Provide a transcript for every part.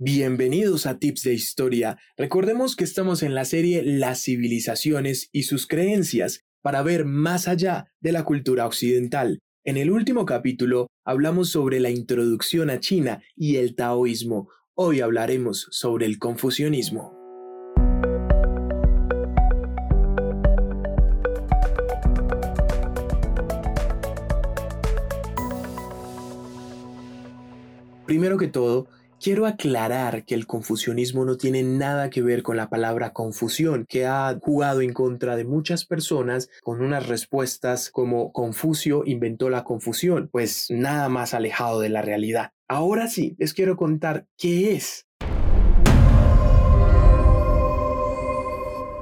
Bienvenidos a Tips de Historia. Recordemos que estamos en la serie Las civilizaciones y sus creencias para ver más allá de la cultura occidental. En el último capítulo hablamos sobre la introducción a China y el taoísmo. Hoy hablaremos sobre el confucianismo. Primero que todo, Quiero aclarar que el confucianismo no tiene nada que ver con la palabra confusión, que ha jugado en contra de muchas personas con unas respuestas como Confucio inventó la confusión, pues nada más alejado de la realidad. Ahora sí, les quiero contar qué es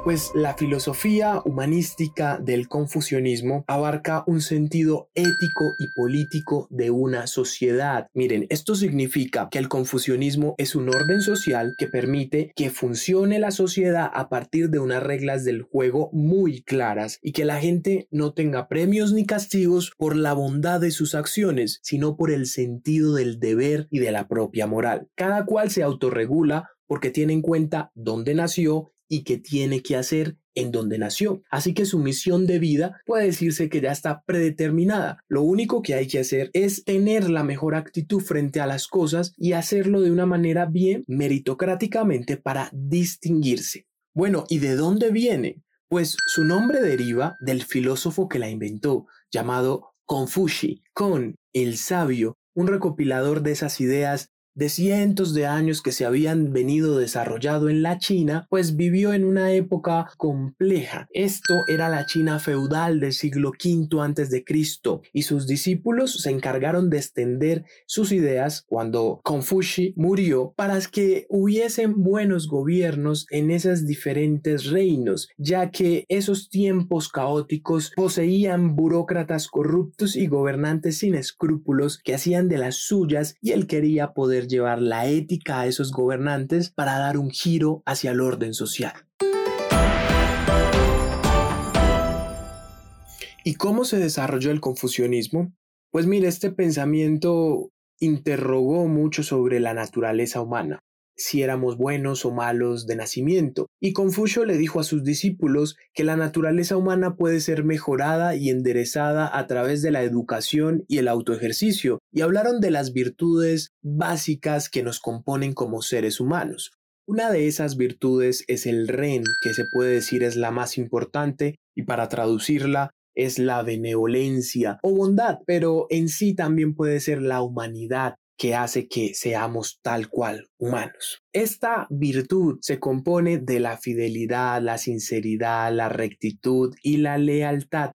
pues la filosofía humanística del confucianismo abarca un sentido ético y político de una sociedad. Miren, esto significa que el confucianismo es un orden social que permite que funcione la sociedad a partir de unas reglas del juego muy claras y que la gente no tenga premios ni castigos por la bondad de sus acciones, sino por el sentido del deber y de la propia moral. Cada cual se autorregula porque tiene en cuenta dónde nació y qué tiene que hacer en donde nació. Así que su misión de vida puede decirse que ya está predeterminada. Lo único que hay que hacer es tener la mejor actitud frente a las cosas y hacerlo de una manera bien meritocráticamente para distinguirse. Bueno, ¿y de dónde viene? Pues su nombre deriva del filósofo que la inventó, llamado Confuci, con el sabio, un recopilador de esas ideas de cientos de años que se habían venido desarrollado en la China, pues vivió en una época compleja. Esto era la China feudal del siglo V antes de Cristo y sus discípulos se encargaron de extender sus ideas cuando Confucio murió para que hubiesen buenos gobiernos en esos diferentes reinos, ya que esos tiempos caóticos poseían burócratas corruptos y gobernantes sin escrúpulos que hacían de las suyas y él quería poder llevar la ética a esos gobernantes para dar un giro hacia el orden social. ¿Y cómo se desarrolló el confucianismo? Pues mire, este pensamiento interrogó mucho sobre la naturaleza humana si éramos buenos o malos de nacimiento, y Confucio le dijo a sus discípulos que la naturaleza humana puede ser mejorada y enderezada a través de la educación y el autoejercicio, y hablaron de las virtudes básicas que nos componen como seres humanos. Una de esas virtudes es el ren, que se puede decir es la más importante, y para traducirla es la benevolencia o bondad, pero en sí también puede ser la humanidad, que hace que seamos tal cual humanos. Esta virtud se compone de la fidelidad, la sinceridad, la rectitud y la lealtad,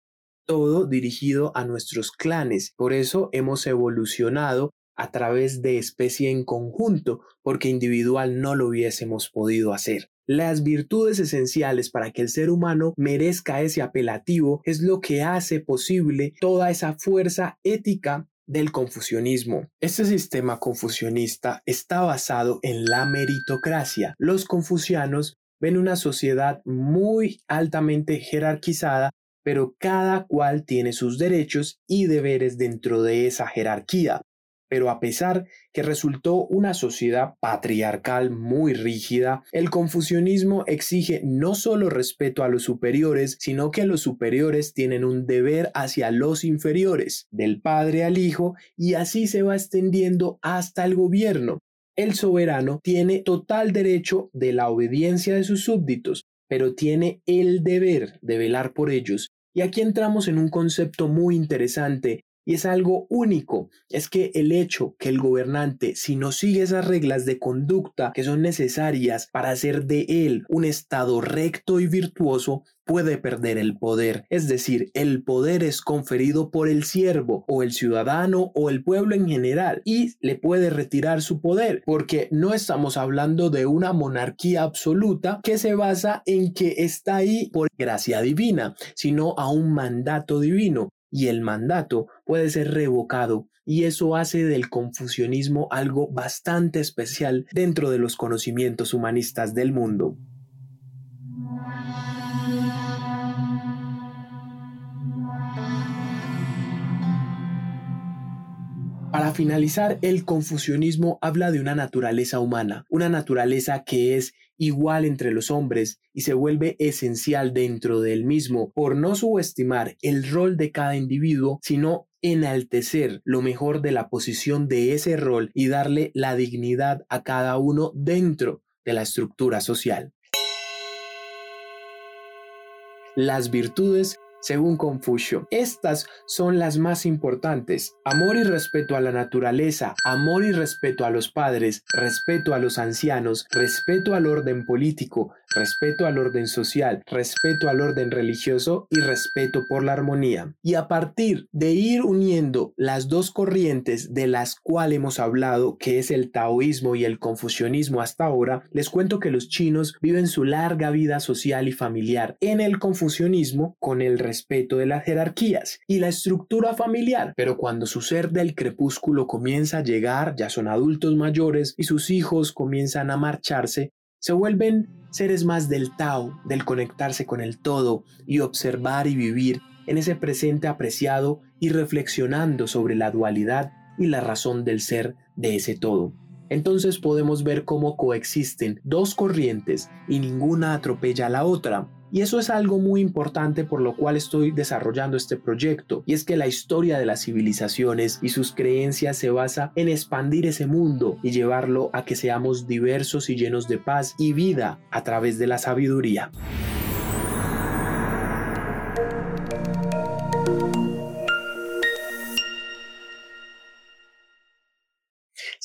todo dirigido a nuestros clanes. Por eso hemos evolucionado a través de especie en conjunto, porque individual no lo hubiésemos podido hacer. Las virtudes esenciales para que el ser humano merezca ese apelativo es lo que hace posible toda esa fuerza ética del confucianismo. Este sistema confucionista está basado en la meritocracia. Los confucianos ven una sociedad muy altamente jerarquizada, pero cada cual tiene sus derechos y deberes dentro de esa jerarquía pero a pesar que resultó una sociedad patriarcal muy rígida, el confucianismo exige no solo respeto a los superiores, sino que los superiores tienen un deber hacia los inferiores, del padre al hijo, y así se va extendiendo hasta el gobierno. El soberano tiene total derecho de la obediencia de sus súbditos, pero tiene el deber de velar por ellos. Y aquí entramos en un concepto muy interesante y es algo único, es que el hecho que el gobernante, si no sigue esas reglas de conducta que son necesarias para hacer de él un estado recto y virtuoso, puede perder el poder. Es decir, el poder es conferido por el siervo o el ciudadano o el pueblo en general y le puede retirar su poder porque no estamos hablando de una monarquía absoluta que se basa en que está ahí por gracia divina, sino a un mandato divino y el mandato puede ser revocado y eso hace del confucianismo algo bastante especial dentro de los conocimientos humanistas del mundo. Para finalizar, el confucianismo habla de una naturaleza humana, una naturaleza que es igual entre los hombres y se vuelve esencial dentro del mismo por no subestimar el rol de cada individuo, sino enaltecer lo mejor de la posición de ese rol y darle la dignidad a cada uno dentro de la estructura social. Las virtudes según Confucio. Estas son las más importantes. Amor y respeto a la naturaleza, amor y respeto a los padres, respeto a los ancianos, respeto al orden político, respeto al orden social, respeto al orden religioso y respeto por la armonía. Y a partir de ir uniendo las dos corrientes de las cuales hemos hablado, que es el taoísmo y el confucianismo hasta ahora, les cuento que los chinos viven su larga vida social y familiar en el confucianismo con el respeto de las jerarquías y la estructura familiar. Pero cuando su ser del crepúsculo comienza a llegar, ya son adultos mayores y sus hijos comienzan a marcharse, se vuelven seres más del Tao, del conectarse con el todo y observar y vivir en ese presente apreciado y reflexionando sobre la dualidad y la razón del ser de ese todo. Entonces podemos ver cómo coexisten dos corrientes y ninguna atropella a la otra, y eso es algo muy importante por lo cual estoy desarrollando este proyecto, y es que la historia de las civilizaciones y sus creencias se basa en expandir ese mundo y llevarlo a que seamos diversos y llenos de paz y vida a través de la sabiduría.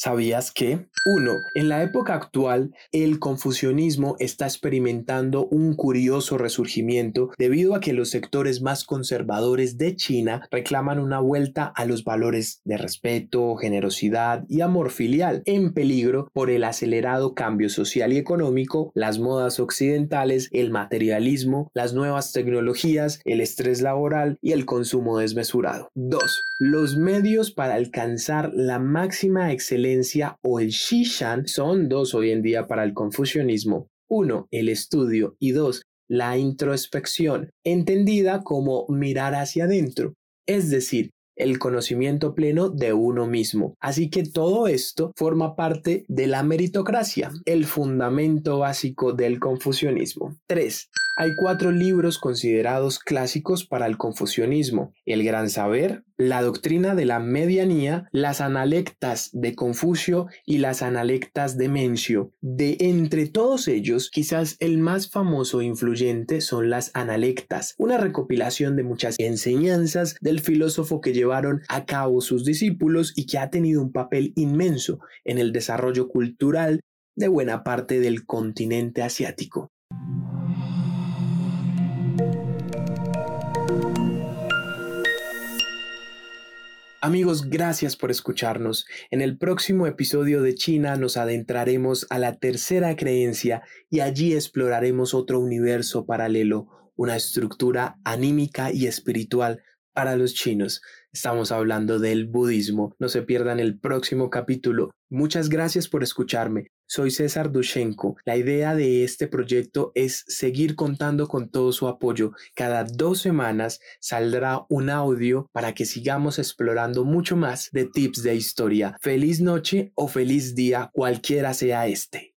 ¿Sabías que? 1. En la época actual, el confucianismo está experimentando un curioso resurgimiento debido a que los sectores más conservadores de China reclaman una vuelta a los valores de respeto, generosidad y amor filial, en peligro por el acelerado cambio social y económico, las modas occidentales, el materialismo, las nuevas tecnologías, el estrés laboral y el consumo desmesurado. 2. Los medios para alcanzar la máxima excelencia o el Shishan son dos hoy en día para el confucianismo. Uno, el estudio y dos, la introspección, entendida como mirar hacia adentro, es decir, el conocimiento pleno de uno mismo. Así que todo esto forma parte de la meritocracia, el fundamento básico del confucianismo. 3. Hay cuatro libros considerados clásicos para el confucianismo, El Gran Saber, La Doctrina de la Medianía, las Analectas de Confucio y las Analectas de Mencio. De entre todos ellos, quizás el más famoso e influyente son las Analectas, una recopilación de muchas enseñanzas del filósofo que llevaron a cabo sus discípulos y que ha tenido un papel inmenso en el desarrollo cultural de buena parte del continente asiático. Amigos, gracias por escucharnos. En el próximo episodio de China nos adentraremos a la tercera creencia y allí exploraremos otro universo paralelo, una estructura anímica y espiritual para los chinos. Estamos hablando del budismo. No se pierdan el próximo capítulo. Muchas gracias por escucharme. Soy César Dushenko. La idea de este proyecto es seguir contando con todo su apoyo. Cada dos semanas saldrá un audio para que sigamos explorando mucho más de tips de historia. Feliz noche o feliz día, cualquiera sea este.